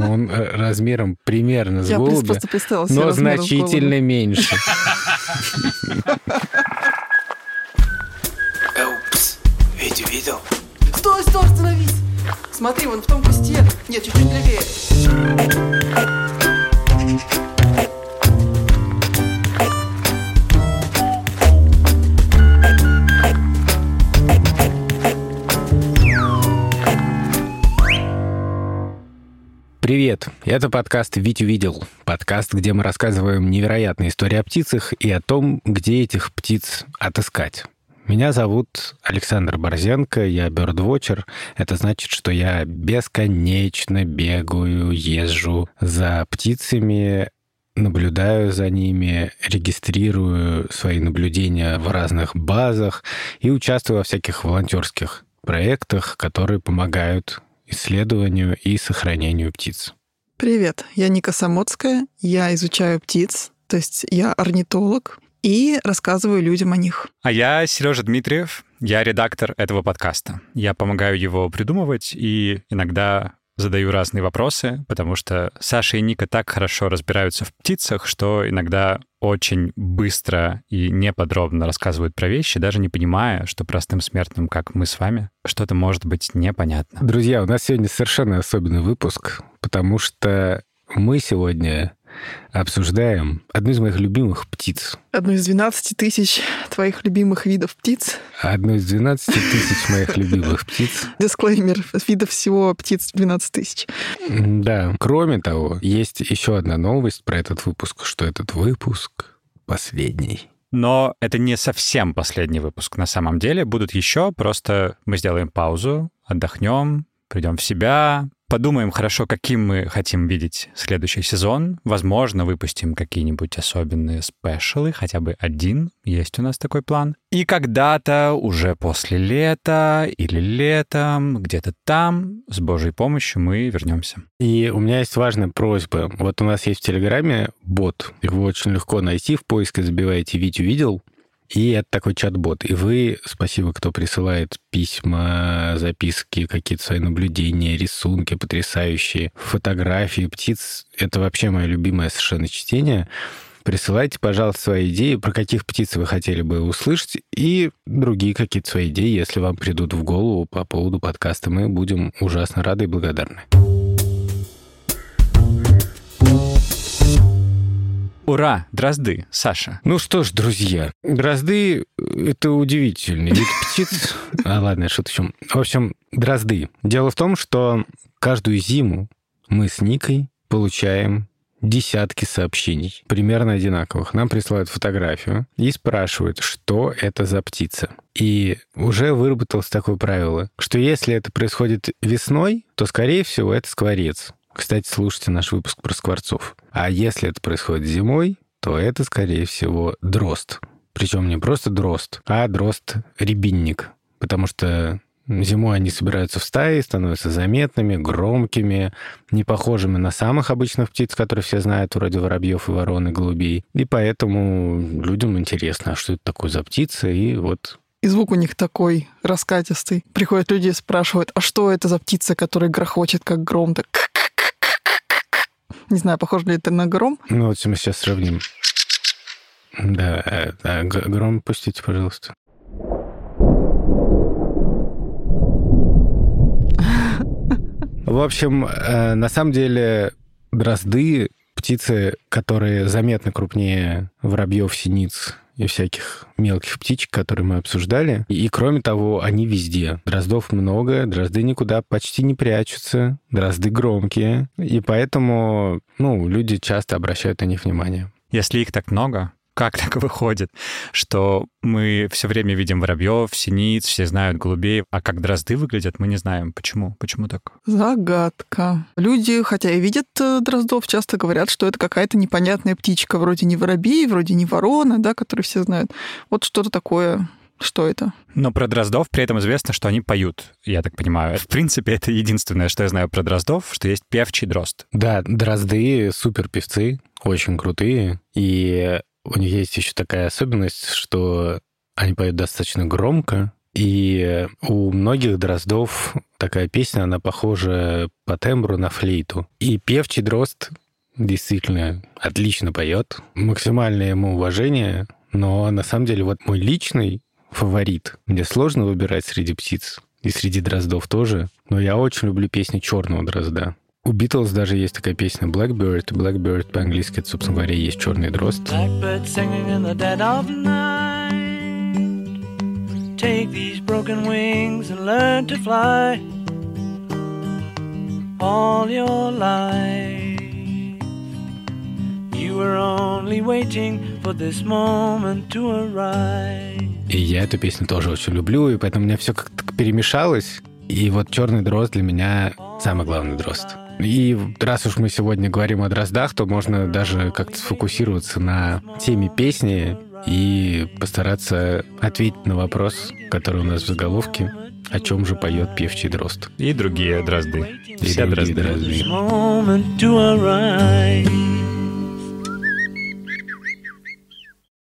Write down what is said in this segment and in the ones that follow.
Он э, размером примерно с голубя, но значительно меньше. Упс, Витю видел? Стой, стой, остановись! Смотри, вон в том кусте. Нет, чуть-чуть левее. Привет, это подкаст «Вить увидел». Подкаст, где мы рассказываем невероятные истории о птицах и о том, где этих птиц отыскать. Меня зовут Александр Борзенко, я бёрдвотчер. Это значит, что я бесконечно бегаю, езжу за птицами, наблюдаю за ними, регистрирую свои наблюдения в разных базах и участвую во всяких волонтерских проектах, которые помогают исследованию и сохранению птиц. Привет, я Ника Самоцкая, я изучаю птиц, то есть я орнитолог, и рассказываю людям о них. А я Сережа Дмитриев, я редактор этого подкаста. Я помогаю его придумывать и иногда задаю разные вопросы, потому что Саша и Ника так хорошо разбираются в птицах, что иногда очень быстро и неподробно рассказывают про вещи, даже не понимая, что простым смертным, как мы с вами, что-то может быть непонятно. Друзья, у нас сегодня совершенно особенный выпуск, потому что мы сегодня обсуждаем одну из моих любимых птиц. Одну из 12 тысяч твоих любимых видов птиц. Одну из 12 тысяч моих любимых птиц. Дисклеймер, видов всего птиц 12 тысяч. Да. Кроме того, есть еще одна новость про этот выпуск, что этот выпуск последний. Но это не совсем последний выпуск на самом деле. Будут еще, просто мы сделаем паузу, отдохнем, придем в себя, подумаем хорошо, каким мы хотим видеть следующий сезон. Возможно, выпустим какие-нибудь особенные спешалы, хотя бы один, есть у нас такой план. И когда-то, уже после лета или летом, где-то там, с Божьей помощью мы вернемся. И у меня есть важная просьба. Вот у нас есть в Телеграме бот. Его очень легко найти. В поиске забиваете «Вить увидел», и это такой чат-бот. И вы, спасибо, кто присылает письма, записки, какие-то свои наблюдения, рисунки потрясающие, фотографии птиц. Это вообще мое любимое совершенно чтение. Присылайте, пожалуйста, свои идеи, про каких птиц вы хотели бы услышать, и другие какие-то свои идеи, если вам придут в голову по поводу подкаста. Мы будем ужасно рады и благодарны. Ура! Дрозды, Саша. Ну что ж, друзья, дрозды — это удивительный вид птиц. А ладно, еще. В общем, дрозды. Дело в том, что каждую зиму мы с Никой получаем десятки сообщений, примерно одинаковых. Нам присылают фотографию и спрашивают, что это за птица. И уже выработалось такое правило, что если это происходит весной, то, скорее всего, это скворец. Кстати, слушайте наш выпуск про скворцов. А если это происходит зимой, то это, скорее всего, дрозд. Причем не просто дрозд, а дрозд-рябинник. Потому что зимой они собираются в стаи, становятся заметными, громкими, не похожими на самых обычных птиц, которые все знают, вроде воробьев и ворон и голубей. И поэтому людям интересно, а что это такое за птица, и вот И звук у них такой раскатистый. Приходят люди и спрашивают, а что это за птица, которая грохочет, как гром? Так не знаю, похоже ли это на гром. Ну вот мы сейчас сравним. Да, да, гром пустите, пожалуйста. В общем, э, на самом деле дрозды птицы, которые заметно крупнее воробьев, синиц и всяких мелких птичек, которые мы обсуждали. И, и кроме того, они везде. Дроздов много, дрозды никуда почти не прячутся, дрозды громкие, и поэтому, ну, люди часто обращают на них внимание. Если их так много, как так выходит, что мы все время видим воробьев, синиц, все знают голубей, а как дрозды выглядят, мы не знаем. Почему? Почему так? Загадка. Люди, хотя и видят э, дроздов, часто говорят, что это какая-то непонятная птичка, вроде не воробей, вроде не ворона, да, которые все знают. Вот что-то такое. Что это? Но про дроздов при этом известно, что они поют, я так понимаю. В принципе, это единственное, что я знаю про дроздов, что есть певчий дрозд. Да, дрозды супер певцы, очень крутые, и у них есть еще такая особенность, что они поют достаточно громко, И у многих дроздов такая песня, она похожа по тембру на флейту. И певчий дрозд действительно отлично поет. Максимальное ему уважение. Но на самом деле вот мой личный фаворит. Мне сложно выбирать среди птиц. И среди дроздов тоже. Но я очень люблю песни черного дрозда. У Битлз даже есть такая песня Blackbird. Blackbird по-английски, это, собственно говоря, есть черный дрозд. Take these broken wings and learn to fly. All your life, you were only waiting for this moment to arrive. И я эту песню тоже очень люблю, и поэтому у меня все как-то перемешалось. И вот черный дрозд для меня самый главный дрозд. И раз уж мы сегодня говорим о дроздах, то можно даже как-то сфокусироваться на теме песни и постараться ответить на вопрос, который у нас в заголовке, о чем же поет певчий дрозд. И другие дрозды. И Все другие дрозды.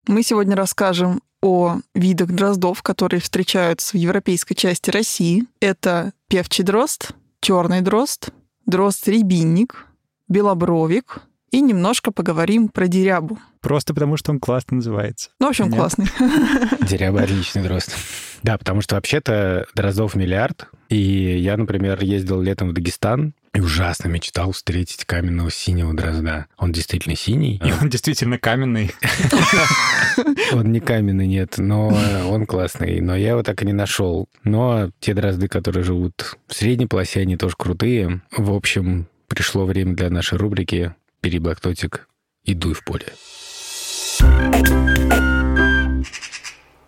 Мы сегодня расскажем о видах дроздов, которые встречаются в европейской части России. Это певчий дрозд, черный дрозд, дрозд-рябинник, белобровик и немножко поговорим про дерябу. Просто потому, что он классно называется. Ну, в общем, Нет. классный. Деряба отличный дрозд. Да, потому что вообще-то дроздов миллиард. И я, например, ездил летом в Дагестан и ужасно мечтал встретить каменного синего дрозда. Он действительно синий. И он действительно каменный. Он не каменный, нет, но он классный. Но я его так и не нашел. Но те дрозды, которые живут в средней полосе, они тоже крутые. В общем, пришло время для нашей рубрики «Бери блокнотик и дуй в поле».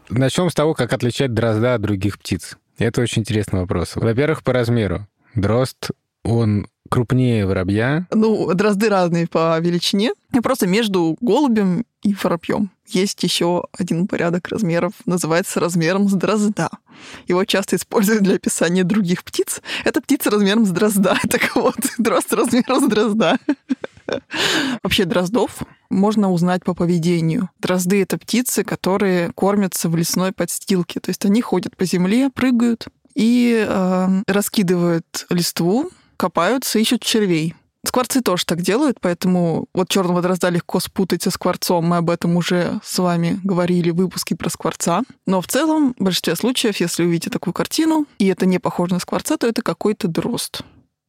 Начнем с того, как отличать дрозда от других птиц. Это очень интересный вопрос. Во-первых, по размеру. Дрозд, он крупнее воробья, Ну, дрозды разные по величине. И просто между голубем и воробьем есть еще один порядок размеров, называется размером с дрозда. Его часто используют для описания других птиц. Это птица размером с дрозда. Так вот, дрозд размером с дрозда. Вообще дроздов можно узнать по поведению. Дрозды — это птицы, которые кормятся в лесной подстилке. То есть они ходят по земле, прыгают и э, раскидывают листву, копаются, ищут червей. Скворцы тоже так делают, поэтому вот черного дрозда легко спутать со скворцом. Мы об этом уже с вами говорили в выпуске про скворца. Но в целом, в большинстве случаев, если увидите такую картину, и это не похоже на скворца, то это какой-то дрозд.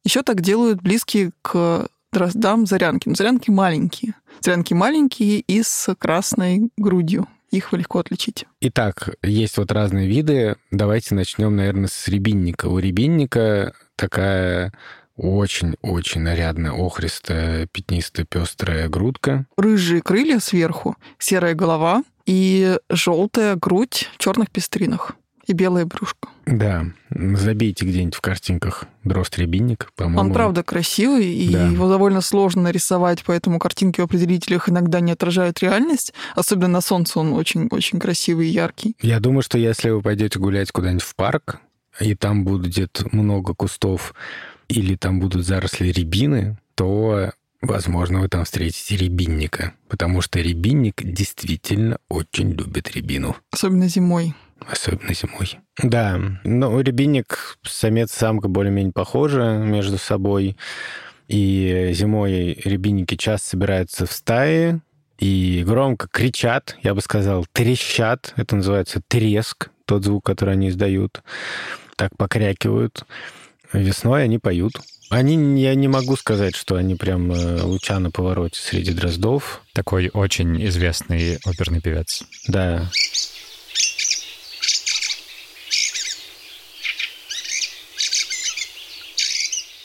Еще так делают близкие к дроздам зарянки. Но зарянки маленькие. Зарянки маленькие и с красной грудью. Их вы легко отличить. Итак, есть вот разные виды. Давайте начнем, наверное, с рябинника. У рябинника такая очень-очень нарядная, охристая, пятнистая, пестрая грудка. Рыжие крылья сверху, серая голова и желтая грудь в черных пестринах и белое брюшко. Да, забейте где-нибудь в картинках дрозд рябинник, по-моему. Он правда красивый, и Да. его довольно сложно нарисовать, поэтому картинки в определителях иногда не отражают реальность. Особенно на солнце он очень-очень красивый и яркий. Я думаю, что если вы пойдете гулять куда-нибудь в парк, и там будет много кустов, или там будут заросли рябины, то, возможно, вы там встретите рябинника, потому что рябинник действительно очень любит рябину. Особенно зимой. Особенно зимой. Да, но рябинник, самец-самка более-менее похожи между собой. И зимой рябинники часто собираются в стаи и громко кричат, я бы сказал, трещат. Это называется треск, тот звук, который они издают. Так покрякивают. Весной они поют. Они, я не могу сказать, что они прям э, луча на повороте среди дроздов. Такой очень известный оперный певец. Да,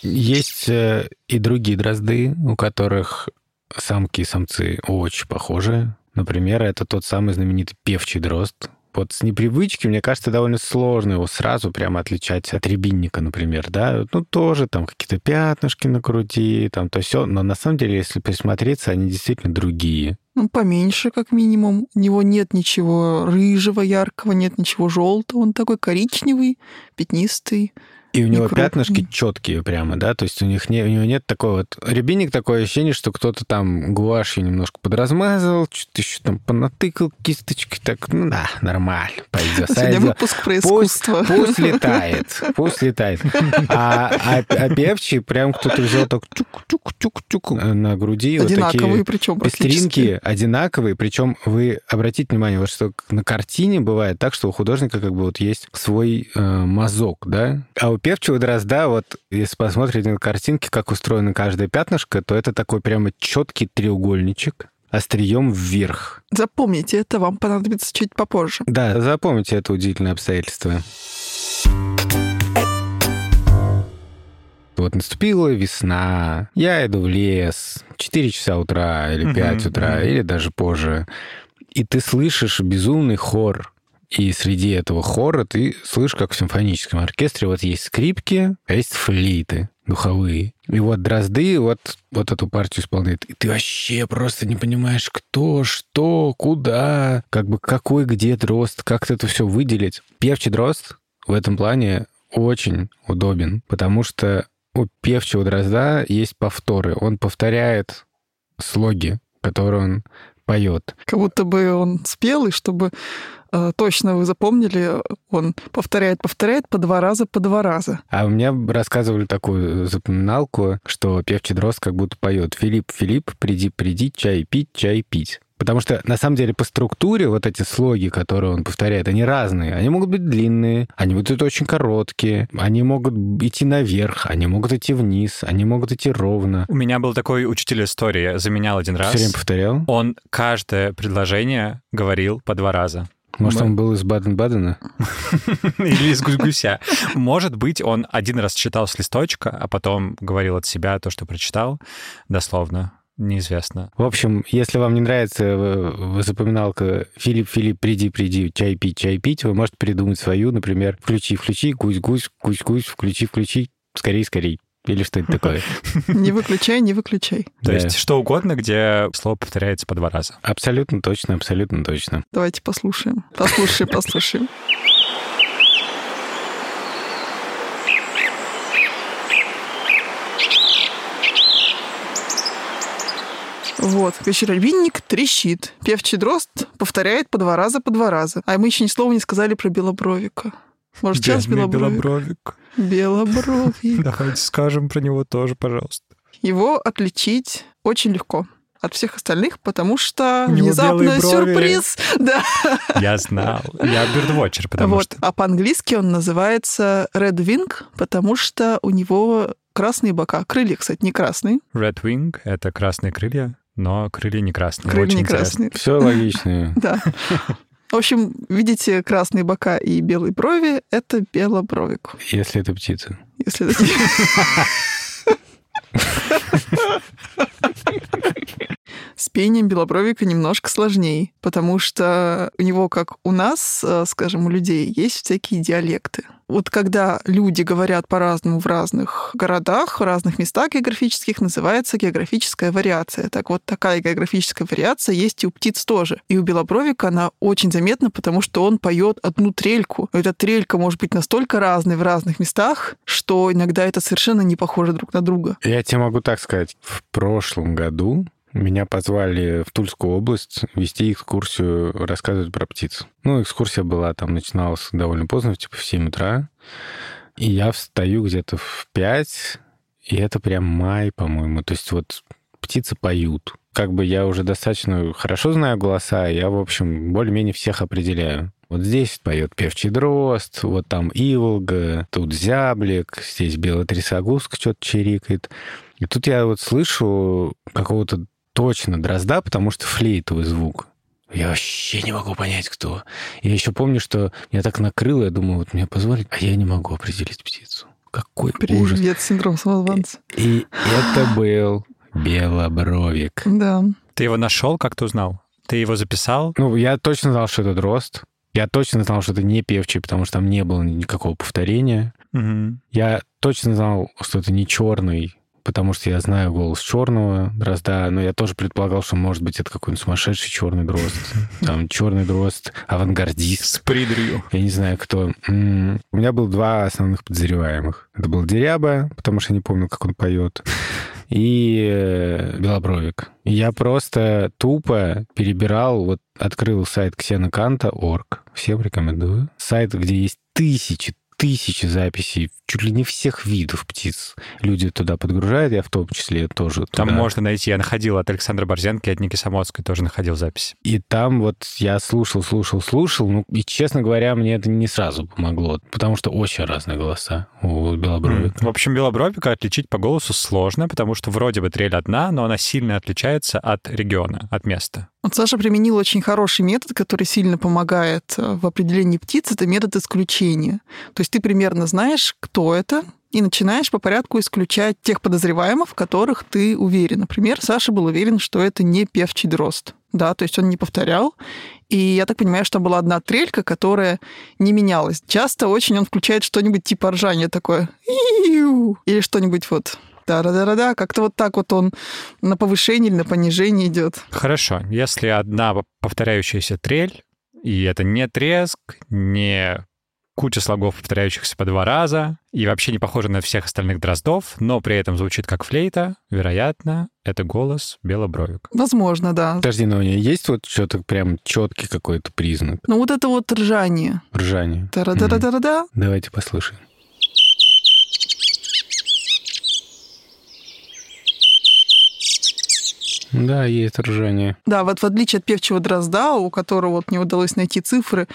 Есть э, и другие дрозды, у которых самки и самцы очень похожи. Например, это тот самый знаменитый певчий дрозд. Вот с непривычки, мне кажется, довольно сложно его сразу прямо отличать от рябинника, например, да. Ну, тоже там какие-то пятнышки на груди, там то все. Но на самом деле, если присмотреться, они действительно другие. Ну, поменьше, как минимум. У него нет ничего рыжего, яркого, нет ничего желтого. Он такой коричневый, пятнистый, И у него крупный. пятнышки четкие прямо, да, то есть у них не, у него нет такой вот рябинник, такое ощущение, что кто-то там гуашью немножко подразмазал, что-то еще там понатыкал кисточкой, так, ну да, нормально, пойдет. Сегодня выпуск про Пусть, искусство. пусть летает, пусть летает. А, а, а певчий прям кто-то взял так чук-чук-чук-чук на груди. вот Одинаковые такие причем пестринки одинаковые, причем вы обратите внимание, вот что на картине бывает так, что у художника как бы вот есть свой э, мазок, да, а у певчего дрозда вот если посмотрите на картинки, как устроено каждое пятнышко, то это такой прямо четкий треугольничек острием вверх. Запомните, это вам понадобится чуть попозже. Да, запомните это удивительное обстоятельство. Вот наступила весна, я иду в лес, 4 часа утра или 5 Мгм, утра, или даже позже, и ты слышишь безумный хор. И среди этого хора ты слышишь, как в симфоническом оркестре вот есть скрипки, а есть флейты духовые. И вот дрозды вот, вот эту партию исполняют. И ты вообще просто не понимаешь, кто, что, куда, как бы какой где дрозд, как это все выделить. Певчий дрозд в этом плане очень удобен, потому что у певчего дрозда есть повторы. Он повторяет слоги, которые он поет. Как будто бы он спел, и чтобы точно вы запомнили, он повторяет, повторяет по два раза, по два раза. А у меня рассказывали такую запоминалку, что певчий дрозд как будто поет «Филипп, Филипп, приди, приди, чай пить, чай пить». Потому что, на самом деле, по структуре вот эти слоги, которые он повторяет, они разные. Они могут быть длинные, они будут быть очень короткие, они могут идти наверх, они могут идти вниз, они могут идти ровно. У меня был такой учитель истории, я заменял один раз. Все время повторял. Он каждое предложение говорил по два раза. Может, он был из Баден-Бадена? Или из гусь-гуся. Может быть, он один раз читал с листочка, а потом говорил от себя то, что прочитал, дословно. Неизвестно. В общем, если вам не нравится э, запоминалка «Филипп, Филипп, приди, приди, чай пить, чай пить», вы можете придумать свою, например, «Включи, включи, гусь-гусь, гусь-гусь, включи, включи, скорей, скорей». Или что это такое. Не выключай, не выключай. То есть что угодно, где слово повторяется по два раза. Абсолютно точно, абсолютно точно. Давайте послушаем. Послушаем, послушаем. Вот, вечерольвинник трещит. Певчий дрозд повторяет по два раза, по два раза. А мы еще ни слова не сказали про белобровика. Может, сейчас белобровик? Белобровик. Давайте скажем про него тоже, пожалуйста. Его отличить очень легко от всех остальных, потому что внезапно сюрприз. Да. Я знал. Я бирдвотчер, потому вот. что... А по-английски он называется Red Wing, потому что у него красные бока. Крылья, кстати, не красные. Red Wing — это красные крылья, но крылья не красные. Крылья Очень не красные. Все логично. Да. В общем, видите красные бока и белые брови — это белобровик. Если это птица. Если это... С пением белобровика немножко сложнее, потому что у него, как у нас, э, скажем, у людей, есть всякие диалекты. Вот когда люди говорят по-разному в разных городах, в разных местах географических, называется географическая вариация. Так вот, такая географическая вариация есть и у птиц тоже. И у белобровика она очень заметна, потому что он поет одну трельку. Эта трелька может быть настолько разной в разных местах, что иногда это совершенно не похоже друг на друга. Я тебе могу так сказать. В прошлом году меня позвали в Тульскую область вести экскурсию, рассказывать про птиц. Ну, экскурсия была, там начиналась довольно поздно, типа в 7 утра. И я встаю где-то в 5, и это прям май, по-моему. То есть вот птицы поют. Как бы я уже достаточно хорошо знаю голоса, я, в общем, более-менее всех определяю. Вот здесь поет певчий дрозд, вот там иволга, тут зяблик, здесь белая трясогузка что-то чирикает. И тут я вот слышу какого-то точно дрозда, потому что флейтовый звук. Я вообще не могу понять, кто. Я еще помню, что меня так накрыло, я думаю, вот меня позвали, а я не могу определить птицу. Какой ужас. Привет, синдром самозванца. И это был белобровик. Да. Ты его нашел, как ты узнал? Ты его записал? Ну, я точно знал, что это дрозд. Я точно знал, что это не певчий, потому что там не было никакого повторения. Мгм. Я точно знал, что это не черный, потому что я знаю голос черного дрозда, но я тоже предполагал, что, может быть, это какой-нибудь сумасшедший черный дрозд. Там черный дрозд, авангардист. С придрью. Я не знаю, кто. У меня было два основных подозреваемых. Это был Деряба, потому что я не помню, как он поет, и э, Белобровик. Я просто тупо перебирал, вот открыл сайт ксеноканта.орг. Всем рекомендую. Сайт, где есть тысячи, тысячи записей чуть ли не всех видов птиц. Люди туда подгружают, я в том числе тоже Там туда. можно найти. Я находил от Александра Борзенко и от Ники Самоцкой тоже находил запись. И там вот я слушал, слушал, слушал, ну, и, честно говоря, мне это не сразу помогло, потому что очень разные голоса у Белобровика. В общем, Белобровика отличить по голосу сложно, потому что вроде бы трель одна, но она сильно отличается от региона, от места. Вот Саша применил очень хороший метод, который сильно помогает э, в определении птиц. Это метод исключения. То есть ты примерно знаешь, кто это, и начинаешь по порядку исключать тех подозреваемых, в которых ты уверен. Например, Саша был уверен, что это не певчий дрозд. Да, то есть он не повторял. И я так понимаю, что была одна трелька, которая не менялась. Часто очень он включает что-нибудь типа ржания такое. Или что-нибудь вот да-да-да-да, как-то вот так вот он на повышение или на понижение идет. Хорошо, если одна повторяющаяся трель, и это не треск, не куча слогов, повторяющихся по два раза, и вообще не похоже на всех остальных дроздов, но при этом звучит как флейта, вероятно, это голос белобровик. Возможно, да. Подожди, но у нее есть вот что-то прям четкий какой-то признак Но вот это вот ржание. ржания? Та-ра-да-да-да-да. Давайте послушаем. Да, есть ржание. Да, вот в отличие от певчего дрозда, у которого вот не удалось найти цифры,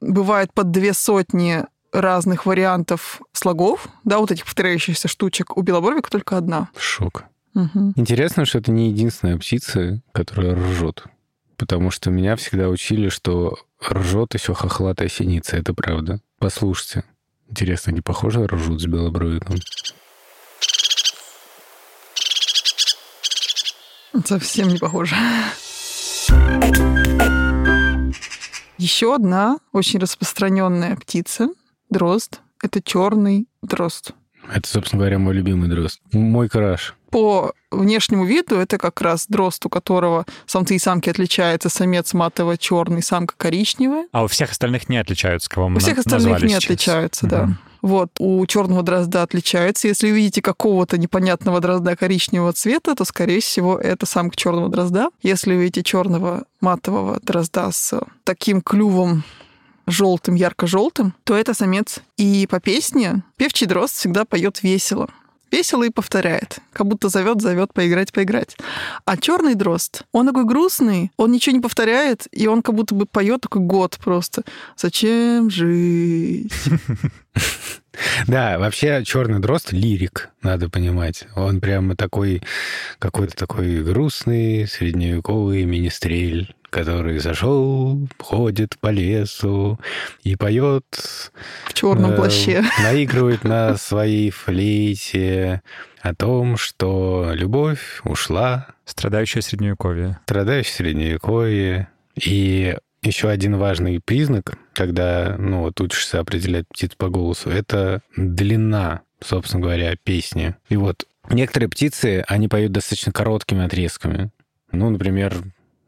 бывает под две сотни разных вариантов слогов, да, вот этих повторяющихся штучек. У белобровика только одна. Шок. Мгм. Интересно, что это не единственная птица, которая ржет. Потому что меня всегда учили, что ржет еще хохлатая синица. Это правда. Послушайте. Интересно, не похоже ржут с белобровиком? Совсем не похоже. Еще одна очень распространенная птица, дрозд, это черный дрозд. Это, собственно говоря, мой любимый дрозд. Мой краш. По внешнему виду это как раз дрозд, у которого самцы и самки отличаются, самец матово-черный, самка коричневая. А у всех остальных не отличаются, кого мы У всех остальных не сейчас. отличаются, да. Вот, у черного дрозда отличается. Если увидите какого-то непонятного дрозда коричневого цвета, то, скорее всего, это самка черного дрозда. Если увидите черного матового дрозда с таким клювом желтым, ярко-желтым, то это самец. И по песне певчий дрозд всегда поет весело. Весело и повторяет, как будто зовет, зовет поиграть, поиграть. А черный дрозд, он такой грустный, он ничего не повторяет, и он как будто бы поет такой год просто. Зачем жить? Да, вообще черный дрозд лирик, надо понимать. Он прямо такой, какой-то такой грустный, средневековый министрель, который зашел, ходит по лесу и поет В черном э, плаще. наигрывает на своей флейте о том, что любовь ушла, Страдающее средневековье. страдающее средневековье. И еще один важный признак, когда ну, вот учишься определять птиц по голосу, это длина, собственно говоря, песни. И вот некоторые птицы, они поют достаточно короткими отрезками. Ну, например,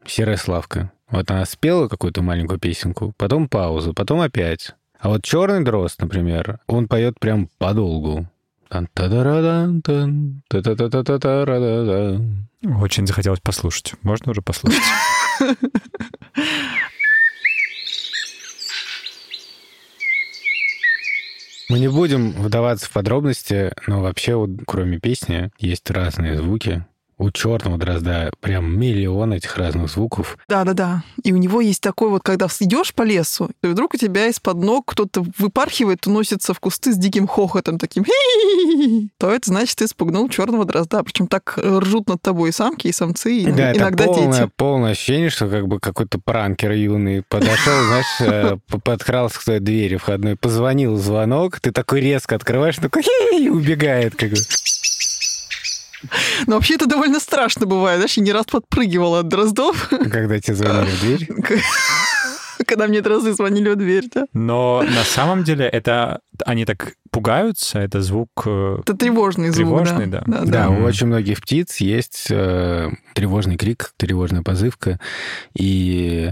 серая славка. Вот она спела какую-то маленькую песенку, потом паузу, потом опять. А вот черный дрозд, например, он поет прям подолгу. Очень захотелось послушать. Можно уже послушать? Мы не будем вдаваться в подробности, но вообще вот кроме песни есть разные звуки. У черного дрозда прям миллион этих разных звуков. Да-да-да. И у него есть такой вот, когда идешь по лесу, и вдруг у тебя из-под ног кто-то выпархивает, уносится в кусты с диким хохотом таким, то это значит, ты спугнул черного дрозда. Причем так ржут над тобой и самки, и самцы, и да, иногда это полное, дети. полное ощущение, что как бы какой-то пранкер юный подошел, знаешь, э, подкрался к твоей двери входной, позвонил звонок, ты такой резко открываешь, такой и убегает. Как бы. Но вообще это довольно страшно бывает. Знаешь, я не раз подпрыгивала от дроздов, Когда тебе звонили в дверь. когда мне дрозды звонили в дверь, да? Но на самом деле это они так пугаются, это звук... э, Это тревожный звук, Тревожный, да. да. Да, у Мгм. очень многих птиц есть э, тревожный крик, тревожная позывка, и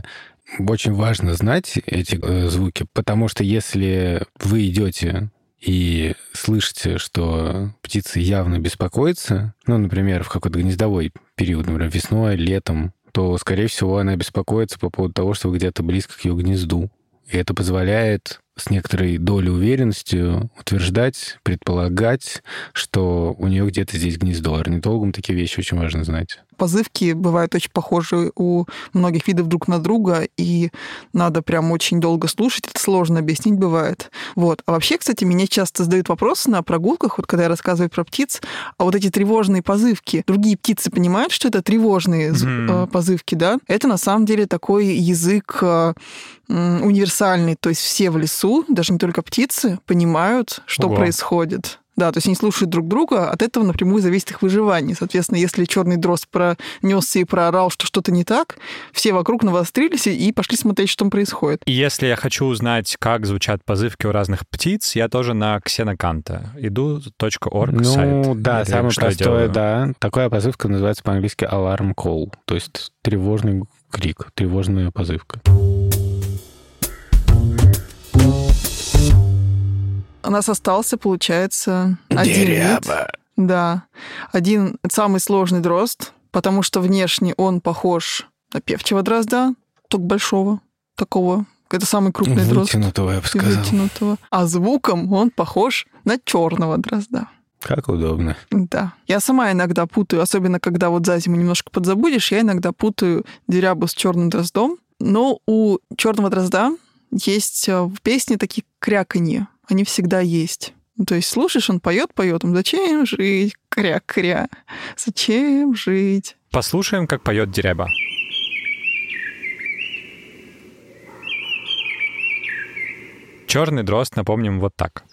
очень важно знать эти э, звуки, потому что если вы идете и слышите, что птица явно беспокоится, ну, например, в какой-то гнездовой период, например, весной, летом, то, скорее всего, она беспокоится по поводу того, что вы где-то близко к ее гнезду. И это позволяет с некоторой долей уверенности утверждать, предполагать, что у нее где-то здесь гнездо. Орнитологам такие вещи очень важно знать. Позывки бывают очень похожи у многих видов друг на друга, и надо прям очень долго слушать, это сложно объяснить бывает. Вот. А вообще, кстати, меня часто задают вопросы на прогулках, вот когда я рассказываю про птиц, а вот эти тревожные позывки, другие птицы понимают, что это тревожные э, позывки, да? Это на самом деле такой язык м, универсальный, то есть все в лесу, даже не только птицы, понимают, что Ого. происходит. Да, то есть они слушают друг друга, от этого напрямую зависит их выживание. Соответственно, если черный дрозд пронесся и проорал, что что-то не так, все вокруг навострились и- и пошли смотреть, что там происходит. И если я хочу узнать, как звучат позывки у разных птиц, я тоже на Ксеноканта. Иду .org ну, сайт. да, Это самое простое, да. Такая позывка называется по-английски alarm call, то есть тревожный крик, тревожная позывка. У нас остался, получается, один вид. Да. Один самый сложный дрозд, потому что внешне он похож на певчего дрозда, только большого, такого. Это самый крупный дрозд. Вытянутого, я бы сказал. Вытянутого. А звуком он похож на черного дрозда. Как удобно. Да. Я сама иногда путаю, особенно когда вот за зиму немножко подзабудешь, я иногда путаю дерябу с черным дроздом. Но у черного дрозда есть э, в песне такие кряканье. Они всегда есть. Ну, То есть слушаешь, он поет, поет, он зачем жить, кря-кря, зачем жить. Послушаем, как поет Деряба. Черный дрозд, напомним, вот так.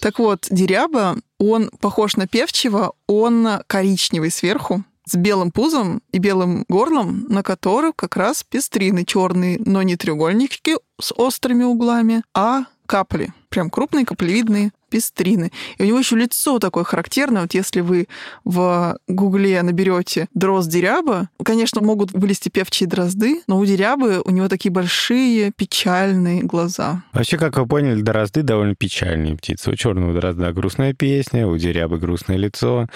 Так вот, деряба, он похож на певчего, он коричневый сверху, с белым пузом и белым горлом, на которых как раз пестрины черные, но не треугольнички с острыми углами, а капли. Прям крупные каплевидные пестрины. И у него еще лицо такое характерное. Вот если вы в гугле наберете дрозд деряба, конечно, могут вылезти певчие дрозды, но у дерябы у него такие большие печальные глаза. Вообще, как вы поняли, дрозды довольно печальные птицы. У черного дрозда грустная песня, у дерябы грустное лицо.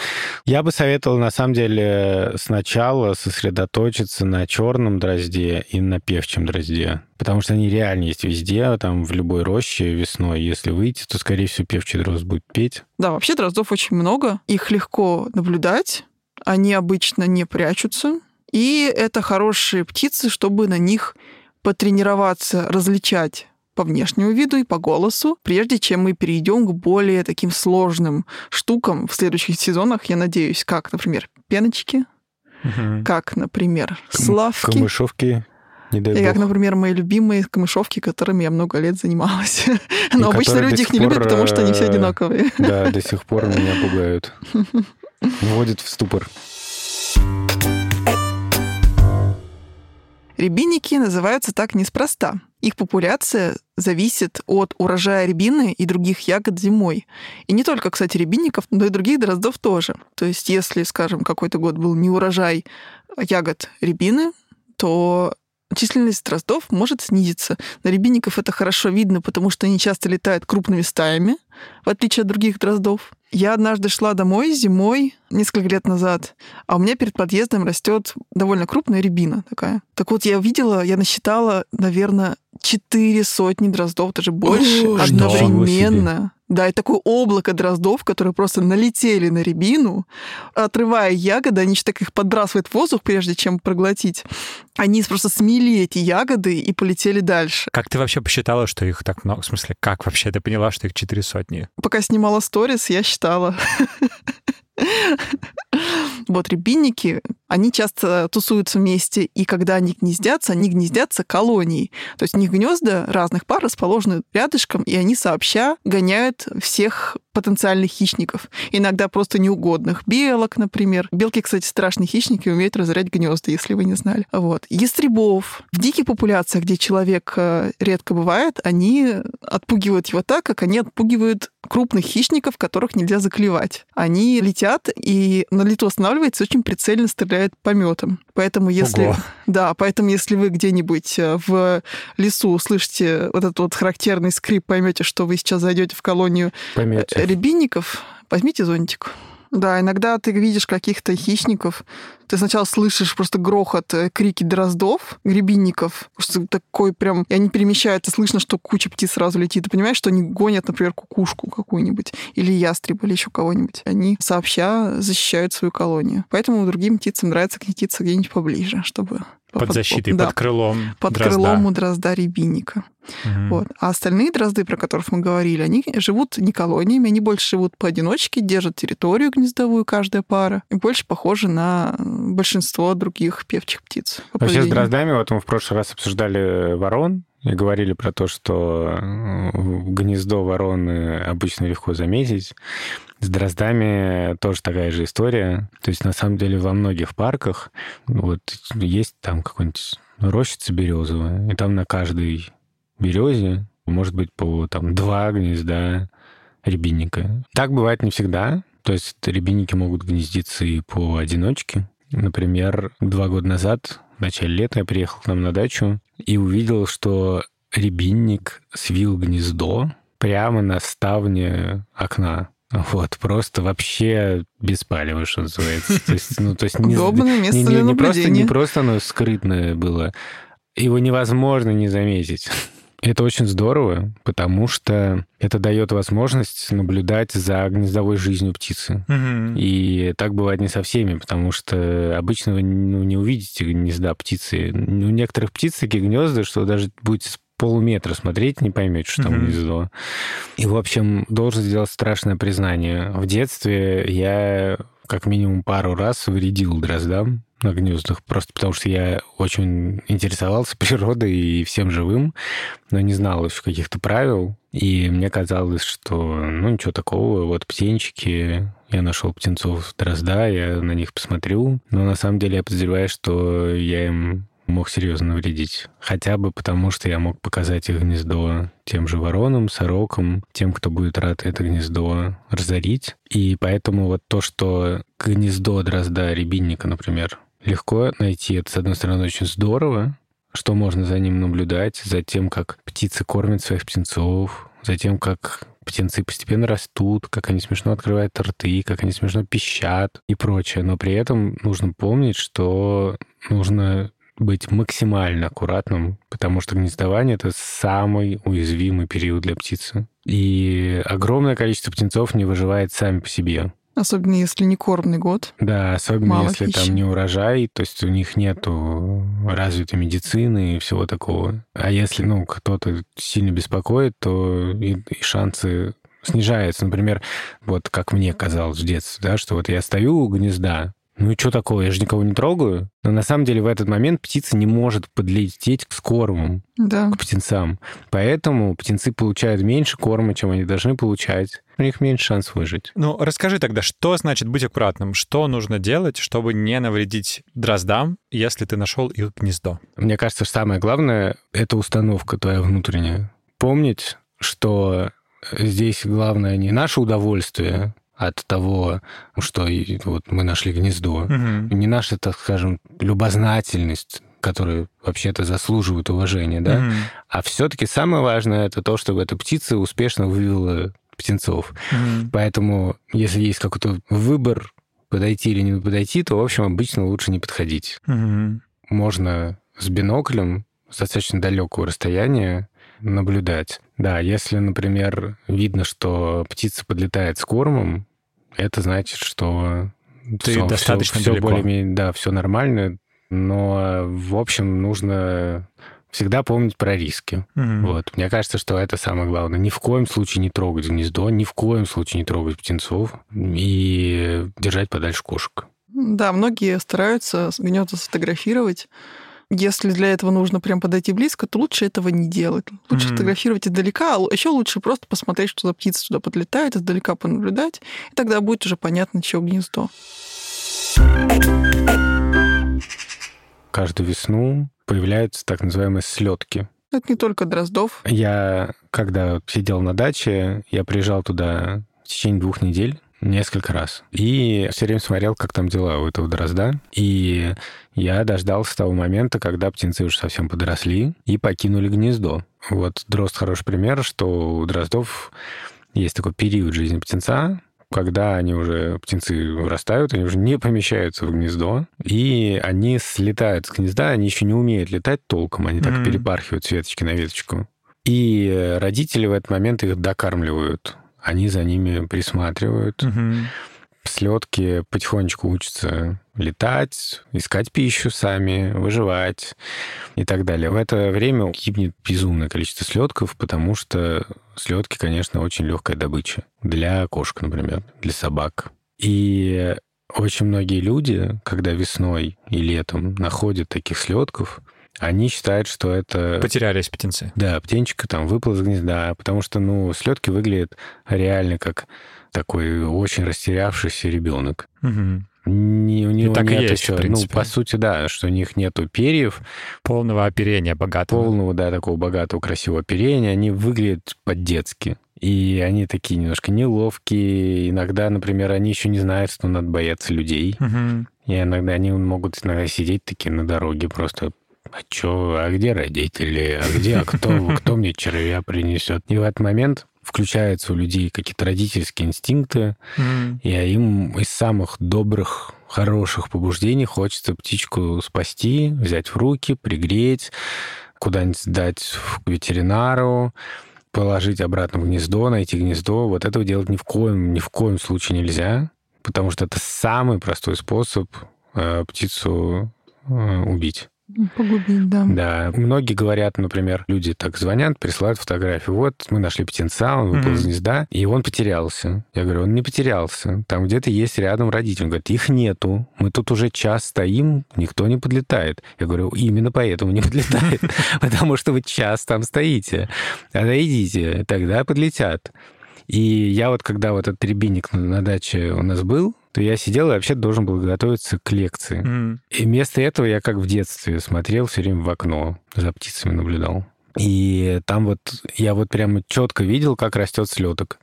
Я бы советовал, на самом деле, сначала сосредоточиться на черном дрозде и на певчем дрозде. Потому что они реально есть везде, там в любой роще весной. Если выйти, то, скорее всего, певчий дрозд будет петь. Да, вообще дроздов очень много. Их легко наблюдать. Они обычно не прячутся. И это хорошие птицы, чтобы на них потренироваться, различать по внешнему виду и по голосу, прежде чем мы перейдем к более таким сложным штукам в следующих сезонах, я надеюсь, как, например, пеночки, как, например, славки. Камышовки, не дай И как, бог. например, мои любимые камышовки, которыми я много лет занималась. Но обычно которые до люди их не любят, пор, потому что они все э, одинаковые. Да, до сих пор меня пугают. Вводят в ступор. Рябинники называются так неспроста. Их популяция зависит от урожая рябины и других ягод зимой. И не только, кстати, рябинников, но и других дроздов тоже. То есть если, скажем, какой-то год был не урожай ягод рябины, то численность дроздов может снизиться. На рябинников это хорошо видно, потому что они часто летают крупными стаями, в отличие от других дроздов. Я однажды шла домой зимой, несколько лет назад, а у меня перед подъездом растет довольно крупная рябина такая. Так вот, я видела, я насчитала, наверное, четыре сотни дроздов, даже больше, О, одновременно. Да, и такое облако дроздов, которые просто налетели на рябину, отрывая ягоды, они еще так их подбрасывают в воздух, прежде чем проглотить. Они просто смели эти ягоды и полетели дальше. Как ты вообще посчитала, что их так много? В смысле, как вообще ты поняла, что их четыре сотни? Пока снимала сторис, я считала. Вот рябинники, Они часто тусуются вместе, и когда они гнездятся, они гнездятся колонией. То есть у них гнезда разных пар расположены рядышком, и они сообща гоняют всех потенциальных хищников. Иногда просто неугодных. Белок, например. Белки, кстати, страшные хищники, умеют разорять гнезда, если вы не знали. Вот. Ястребов. В диких популяциях, где человек э, редко бывает, они отпугивают его так, как они отпугивают крупных хищников, которых нельзя заклевать. Они летят и на лету останавливаются, очень прицельно стреляют пометом. Поэтому если... Ого. Да, поэтому если вы где-нибудь э, в лесу услышите вот этот вот характерный скрип, поймете, что вы сейчас зайдете в колонию Поймете. рябинников, возьмите зонтик. Да, иногда ты видишь каких-то хищников, ты сначала слышишь просто грохот, э, крики дроздов, гребинников, что такой прям, и они перемещаются, слышно, что куча птиц сразу летит. Ты понимаешь, что они гонят, например, кукушку какую-нибудь, или ястреба, или еще кого-нибудь. Они сообща защищают свою колонию. Поэтому другим птицам нравится гнездиться где-нибудь поближе, чтобы... Под защитой, да, под крылом под дрозда. крылом у дрозда рябинника. Мгм. Вот. А остальные дрозды, про которых мы говорили, они живут не колониями, они больше живут поодиночке, держат территорию гнездовую каждая пара, и больше похожи на большинство других певчих птиц. Вообще с дроздами, вот мы в прошлый раз обсуждали ворон, и говорили про то, что гнездо вороны обычно легко заметить. С дроздами тоже такая же история. То есть, на самом деле, во многих парках вот есть там какой-нибудь рощица березовая, и там на каждой березе может быть по там два гнезда рябинника. Так бывает не всегда. То есть рябинники могут гнездиться и поодиночке. Например, два года назад, в начале лета, я приехал к нам на дачу и увидел, что рябинник свил гнездо прямо на ставне окна. Вот, просто вообще без палева, что называется. То есть, ну, то есть не, Удобное место не, не- для не просто, не просто оно скрытное было, его невозможно не заметить. Это очень здорово, потому что это дает возможность наблюдать за гнездовой жизнью птицы. Мгм. И так бывает не со всеми, потому что обычно вы ну, не увидите гнезда птицы. У некоторых птиц такие гнезда, что даже будете полуметра смотреть, не поймете, что там Мгм. гнездо. И, в общем, должен сделать страшное признание. В детстве я как минимум пару раз вредил дроздам на гнездах, просто потому что я очень интересовался природой и всем живым, но не знал еще каких-то правил. И мне казалось, что ну ничего такого, вот птенчики, я нашел птенцов дрозда, я на них посмотрю. Но на самом деле я подозреваю, что я им мог серьезно навредить. Хотя бы потому, что я мог показать их гнездо тем же воронам, сорокам, тем, кто будет рад это гнездо разорить. И поэтому вот то, что гнездо дрозда рябинника, например, легко найти, это, с одной стороны, очень здорово, что можно за ним наблюдать, за тем, как птицы кормят своих птенцов, за тем, как птенцы постепенно растут, как они смешно открывают рты, как они смешно пищат и прочее. Но при этом нужно помнить, что нужно быть максимально аккуратным, потому что гнездование — это самый уязвимый период для птицы. И огромное количество птенцов не выживает сами по себе. Особенно если не кормный год. Да, особенно Мало если пищи. там не урожай, то есть у них нету развитой медицины и всего такого. А если, ну, кто-то сильно беспокоит, то и, и шансы снижаются. Например, вот как мне казалось в детстве, да, что вот я стою у гнезда, ну и что такого, я же никого не трогаю. Но на самом деле в этот момент птица не может подлететь с кормом Да. к птенцам. Поэтому птенцы получают меньше корма, чем они должны получать. У них меньше шанс выжить. Ну, расскажи тогда, что значит быть аккуратным? Что нужно делать, чтобы не навредить дроздам, если ты нашел их гнездо? Мне кажется, что самое главное — это установка твоя внутренняя. Помнить, что здесь главное не наше удовольствие от того, что вот мы нашли гнездо, Мгм. не наша, так скажем, любознательность, которая вообще-то заслуживает уважения, да, Мгм. а все-таки самое важное это то, чтобы эта птица успешно вывела птенцов. Мгм. Поэтому, если есть какой-то выбор, подойти или не подойти, то, в общем, обычно лучше не подходить Мгм. можно с биноклем с достаточно далекого расстояния наблюдать. Да, если, например, видно, что птица подлетает с кормом, это значит, что Ты всё- достаточно всё, далеко. более-менее, да, все нормально, но, в общем, нужно всегда помнить про риски. Мгм. Вот. Мне кажется, что это самое главное. Ни в коем случае не трогать гнездо, ни в коем случае не трогать птенцов и держать подальше кошек. Да, многие стараются гнезда сфотографировать. Если для этого нужно прям подойти близко, то лучше этого не делать. Лучше Мгм. фотографировать издалека, а еще лучше просто посмотреть, что за птица туда подлетает, издалека понаблюдать, и тогда будет уже понятно, чье гнездо. Каждую весну появляются так называемые слетки. Это не только Дроздов. Я, когда сидел на даче, я приезжал туда в течение двух недель несколько раз. И все время смотрел, как там дела у этого дрозда. И я дождался того момента, когда птенцы уже совсем подросли и покинули гнездо. Вот дрозд хороший пример, что у дроздов есть такой период жизни птенца, когда они уже, птенцы вырастают, они уже не помещаются в гнездо, и они слетают с гнезда, они еще не умеют летать толком, они так Мгм. перепархивают с веточки на веточку. И родители в этот момент их докармливают. Они за ними присматривают. Мгм. Слетки потихонечку учатся летать, искать пищу сами, выживать и так далее. В это время гибнет безумное количество слетков, потому что слетки, конечно, очень легкая добыча для кошек, например, для собак. И очень многие люди, когда весной и летом находят таких слетков, они считают, что это... Потерялись птенцы. Да, птенчика там выпал из гнезда, потому что, ну, слетки выглядят реально как такой очень растерявшийся ребенок. Мгм. Не, у него так и нет есть, в еще, ну, принципе. по сути, да, что у них нету перьев, Полного оперения богатого. полного, да, такого богатого, красивого оперения, они выглядят по-детски. И они такие немножко неловкие. Иногда, например, они еще не знают, что надо бояться людей. Мгм. И иногда они могут иногда сидеть такие на дороге просто а чё, а где родители, а где, а кто, кто мне червя принесет? И в этот момент включаются у людей какие-то родительские инстинкты, и им из самых добрых, хороших побуждений хочется птичку спасти, взять в руки, пригреть, куда-нибудь сдать к ветеринару, положить обратно в гнездо, найти гнездо. Вот этого делать ни в коем, ни в коем случае нельзя, потому что это самый простой способ э, птицу э, убить. Погубить, да. Да, многие говорят, например, люди так звонят, присылают фотографию. Вот мы нашли птенца, он выпал Мгм. из гнезда, и он потерялся. Я говорю, он не потерялся. Там где-то есть рядом родители. Он говорит, их нету. Мы тут уже час стоим, никто не подлетает. Я говорю, именно поэтому не подлетает. Потому что вы час там стоите. Отойдите, тогда подлетят. И я вот, когда вот этот рябинник на даче у нас был, то я сидел и вообще должен был готовиться к лекции. Мгм. И вместо этого я как в детстве смотрел все время в окно, за птицами наблюдал. И там вот я вот прямо четко видел, как растет слеток,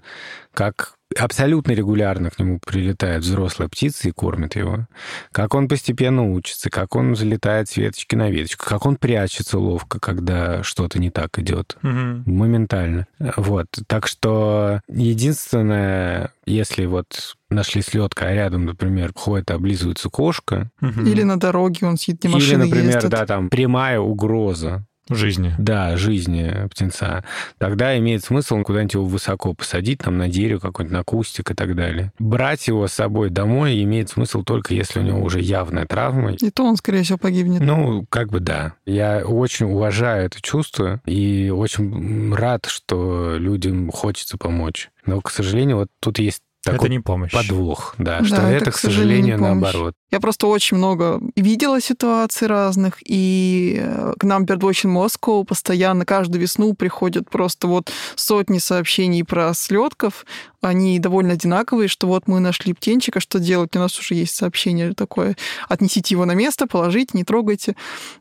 как абсолютно регулярно к нему прилетает взрослая птица и кормит его, как он постепенно учится, как он залетает с веточки на веточку, как он прячется ловко, когда что-то не так идет. Мгм. Моментально. Вот. Так что единственное, если вот нашли слетка, а рядом, например, ходит, облизывается кошка, Мгм. Или на дороге он сидит, где или, машины например, ездят. да, там прямая угроза, жизни. да, жизни птенца, тогда имеет смысл куда-нибудь его высоко посадить, там на дерево какой-нибудь, на кустик и так далее. Брать его с собой домой имеет смысл только если у него уже явная травма. И то он, скорее всего, погибнет. Ну, как бы да. Я очень уважаю это чувство и очень рад, что людям хочется помочь. Но, к сожалению, вот тут есть Это такой не помощь. подвох, да, Да, что это, это, к сожалению, сожалению, наоборот. Я просто очень много видела ситуаций разных, и э, к нам Birdwatching Moscow постоянно каждую весну приходят просто вот сотни сообщений про слетков. Они довольно одинаковые, что вот мы нашли птенчика, что делать? У нас уже есть сообщение такое. Отнесите его на место, положите, не трогайте.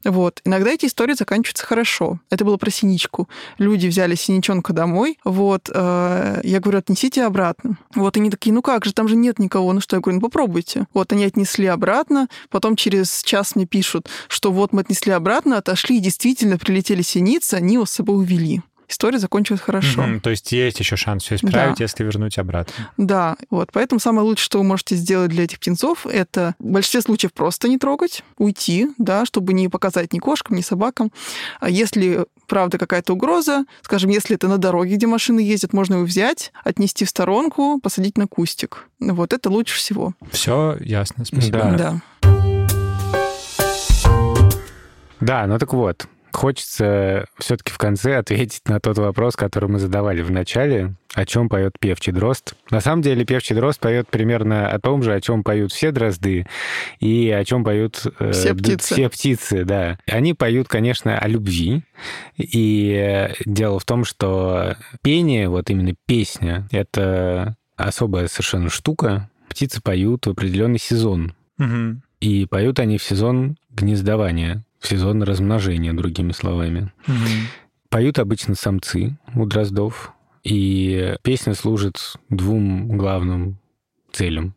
Вот. Иногда эти истории заканчиваются хорошо. Это было про синичку. Люди взяли синичонка домой, вот, э, я говорю, отнесите обратно. Вот они такие, ну как же, там же нет никого. Ну что, я говорю, ну попробуйте. Вот они отнесли обратно, потом через час мне пишут, что вот мы отнесли обратно, отошли, и действительно прилетели синицы, они его с собой увели. История закончилась хорошо. Мгм. То есть есть еще шанс все исправить, Да. если вернуть обратно. Да, вот. Поэтому самое лучшее, что вы можете сделать для этих птенцов, это в большинстве случаев просто не трогать, уйти, да, чтобы не показать ни кошкам, ни собакам. А если правда какая-то угроза, скажем, если это на дороге, где машины ездят, можно его взять, отнести в сторонку, посадить на кустик. Вот это лучше всего. Все ясно, спасибо. Да. Да. Да, ну так вот. Хочется все-таки в конце ответить на тот вопрос, который мы задавали в начале. о чем поет певчий дрозд. На самом деле певчий дрозд поет примерно о том же, о чем поют все дрозды и о чем поют э, все птицы. Все птицы, да. Они поют, конечно, о любви. И э, дело в том, что пение, вот именно песня, это особая совершенно штука. Птицы поют в определенный сезон. Угу. И поют они в сезон гнездования, в сезон размножения, другими словами. Угу. Поют обычно самцы у дроздов, и песня служит двум главным целям.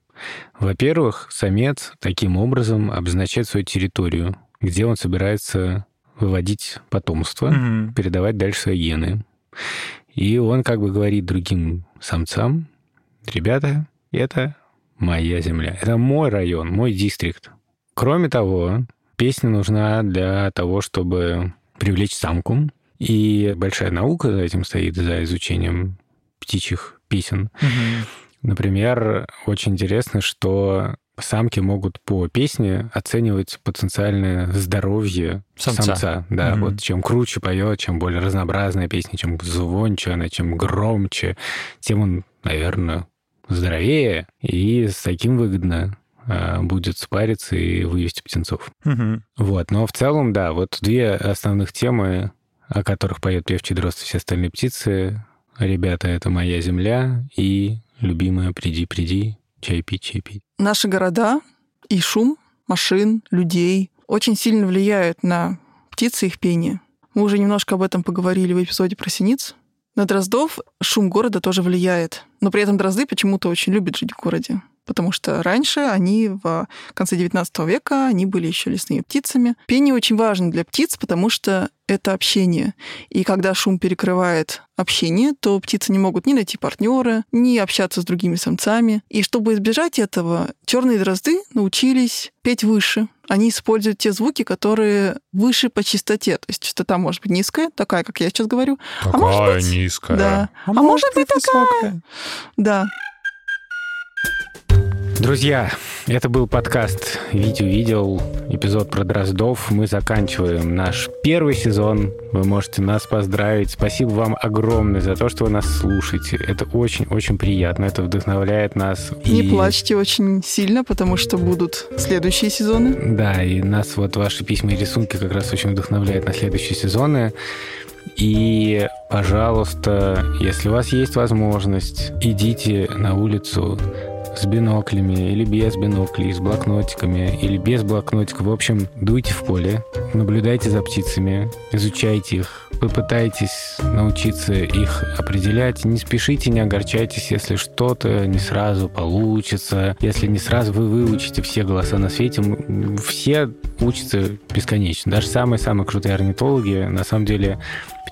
Во-первых, самец таким образом обозначает свою территорию, где он собирается выводить потомство, mm-hmm. передавать дальше свои гены. И он как бы говорит другим самцам, ребята, это моя земля, это мой район, мой дистрикт. Кроме того, песня нужна для того, чтобы привлечь самку, и большая наука за этим стоит, за изучением птичьих песен. Угу. Например, очень интересно, что самки могут по песне оценивать потенциальное здоровье самца. самца да, угу. вот чем круче поет, чем более разнообразная песня, чем звонче она, чем громче, тем он, наверное, здоровее, и с таким выгодно будет спариться и вывести птенцов. Угу. Вот, но в целом, да, вот две основных темы о которых поет певчий дрозд и все остальные птицы. Ребята, это моя земля и любимая «Приди, приди», чай пить, чай пить. Наши города и шум машин, людей очень сильно влияют на птицы и их пение. Мы уже немножко об этом поговорили в эпизоде про синиц. На дроздов шум города тоже влияет. Но при этом дрозды почему-то очень любят жить в городе потому что раньше они в конце XIX века они были еще лесными птицами. Пение очень важно для птиц, потому что это общение. И когда шум перекрывает общение, то птицы не могут ни найти партнера, ни общаться с другими самцами. И чтобы избежать этого, черные дрозды научились петь выше. Они используют те звуки, которые выше по частоте. То есть частота может быть низкая, такая, как я сейчас говорю. Такая а может быть, низкая. Да. А, а может может быть такая. высокая. Да. Друзья, это был подкаст «Витю видел», эпизод про Дроздов. Мы заканчиваем наш первый сезон. Вы можете нас поздравить. Спасибо вам огромное за то, что вы нас слушаете. Это очень-очень приятно. Это вдохновляет нас. Не И- плачьте очень сильно, потому что будут следующие сезоны. Да, и нас вот ваши письма и рисунки как раз очень вдохновляют на следующие сезоны. И, пожалуйста, если у вас есть возможность, идите на улицу с биноклями или без биноклей, с блокнотиками или без блокнотиков. В общем, дуйте в поле, наблюдайте за птицами, изучайте их, попытайтесь научиться их определять. Не спешите, не огорчайтесь, если что-то не сразу получится, если не сразу вы выучите все голоса на свете. Все учатся бесконечно. Даже самые-самые крутые орнитологи, на самом деле,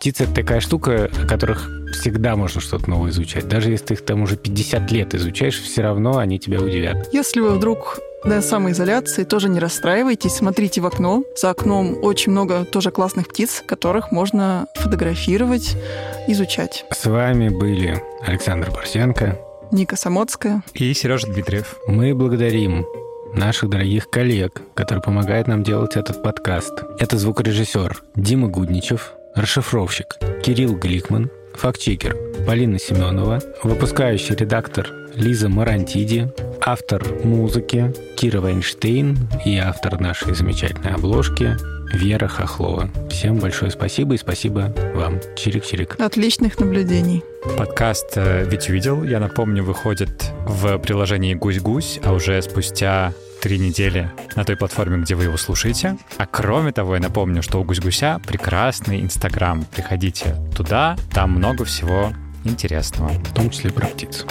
птицы — это такая штука, о которых всегда можно что-то новое изучать. Даже если ты их там уже 50 лет изучаешь, все равно они тебя удивят. Если вы вдруг на самоизоляции, тоже не расстраивайтесь, смотрите в окно. За окном очень много тоже классных птиц, которых можно фотографировать, изучать. С вами были Александр Борсенко. Ника Самоцкая. И Сережа Дмитриев. Мы благодарим наших дорогих коллег, которые помогают нам делать этот подкаст. Это звукорежиссер Дима Гудничев, расшифровщик Кирилл Гликман, фактчекер Полина Семенова, выпускающий редактор Лиза Марантиди, автор музыки Кира Вайнштейн и автор нашей замечательной обложки Вера Хохлова. Всем большое спасибо и спасибо вам. Чирик-чирик. Отличных наблюдений. Подкаст э, «Ведь увидел», я напомню, выходит в приложении «Гусь-гусь», а уже спустя три недели на той платформе, где вы его слушаете. А кроме того, я напомню, что у «Гусь-гуся» прекрасный Инстаграм. Приходите туда, там много всего интересного. В том числе про птиц.